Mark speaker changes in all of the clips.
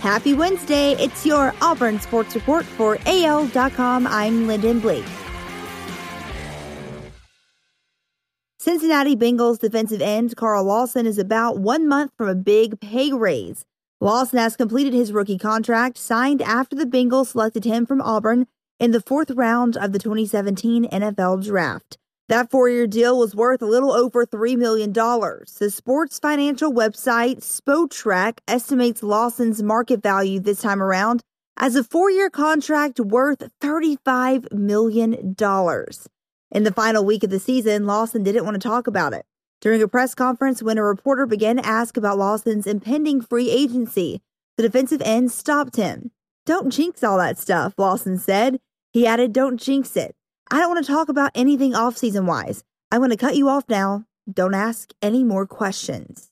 Speaker 1: Happy Wednesday. It's your Auburn Sports Report for AL.com. I'm Lyndon Blake. Cincinnati Bengals defensive end Carl Lawson is about one month from a big pay raise. Lawson has completed his rookie contract, signed after the Bengals selected him from Auburn in the fourth round of the 2017 NFL Draft. That four year deal was worth a little over $3 million. The sports financial website Spotrac estimates Lawson's market value this time around as a four year contract worth $35 million. In the final week of the season, Lawson didn't want to talk about it. During a press conference, when a reporter began to ask about Lawson's impending free agency, the defensive end stopped him. Don't jinx all that stuff, Lawson said. He added, Don't jinx it. I don't want to talk about anything off-season wise. I'm going to cut you off now. Don't ask any more questions.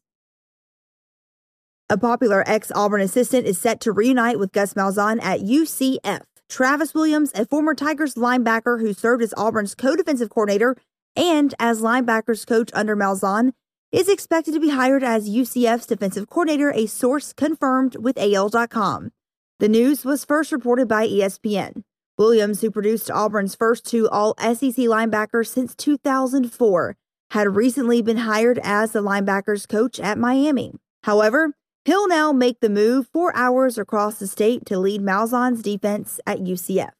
Speaker 1: A popular ex Auburn assistant is set to reunite with Gus Malzahn at UCF. Travis Williams, a former Tigers linebacker who served as Auburn's co defensive coordinator and as linebackers coach under Malzahn, is expected to be hired as UCF's defensive coordinator, a source confirmed with AL.com. The news was first reported by ESPN. Williams, who produced Auburn's first two All SEC linebackers since 2004, had recently been hired as the linebackers coach at Miami. However, he'll now make the move four hours across the state to lead Malzahn's defense at UCF.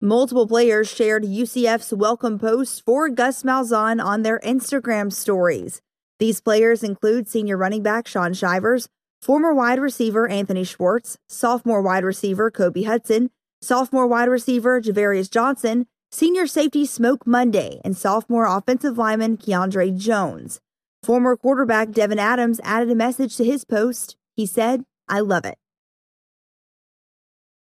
Speaker 1: Multiple players shared UCF's welcome post for Gus Malzahn on their Instagram stories. These players include senior running back Shaun Shivers, former wide receiver Anthony Schwartz, sophomore wide receiver Kobe Hudson, sophomore wide receiver Javarius Johnson, senior safety Smoke Monday, and sophomore offensive lineman Keiondre Jones. Former quarterback Devin Adams added a message to his post. He said, I love it.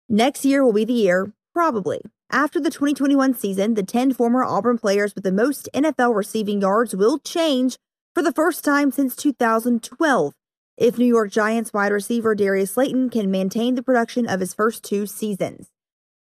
Speaker 1: Next year will be the year, probably. After the 2021 season, the 10 former Auburn players with the most NFL receiving yards will change for the first time since 2012 if New York Giants wide receiver Darius Slayton can maintain the production of his first two seasons.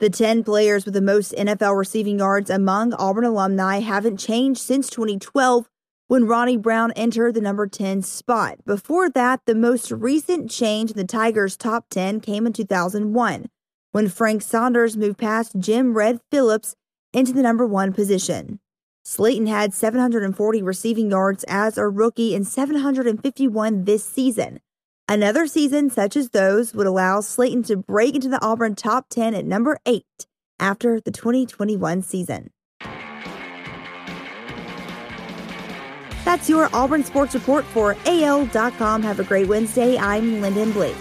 Speaker 1: The 10 players with the most NFL receiving yards among Auburn alumni haven't changed since 2012 when Ronnie Brown entered the number 10 spot. Before that, the most recent change in the Tigers' top 10 came in 2001 when Frank Sanders moved past Jim Red Phillips into the number one position. Slayton had 740 receiving yards as a rookie and 751 this season. Another season such as those would allow Slayton to break into the Auburn top 10 at number 8 after the 2021 season. That's your Auburn Sports Report for AL.com. Have a great Wednesday. I'm Lyndon Blake.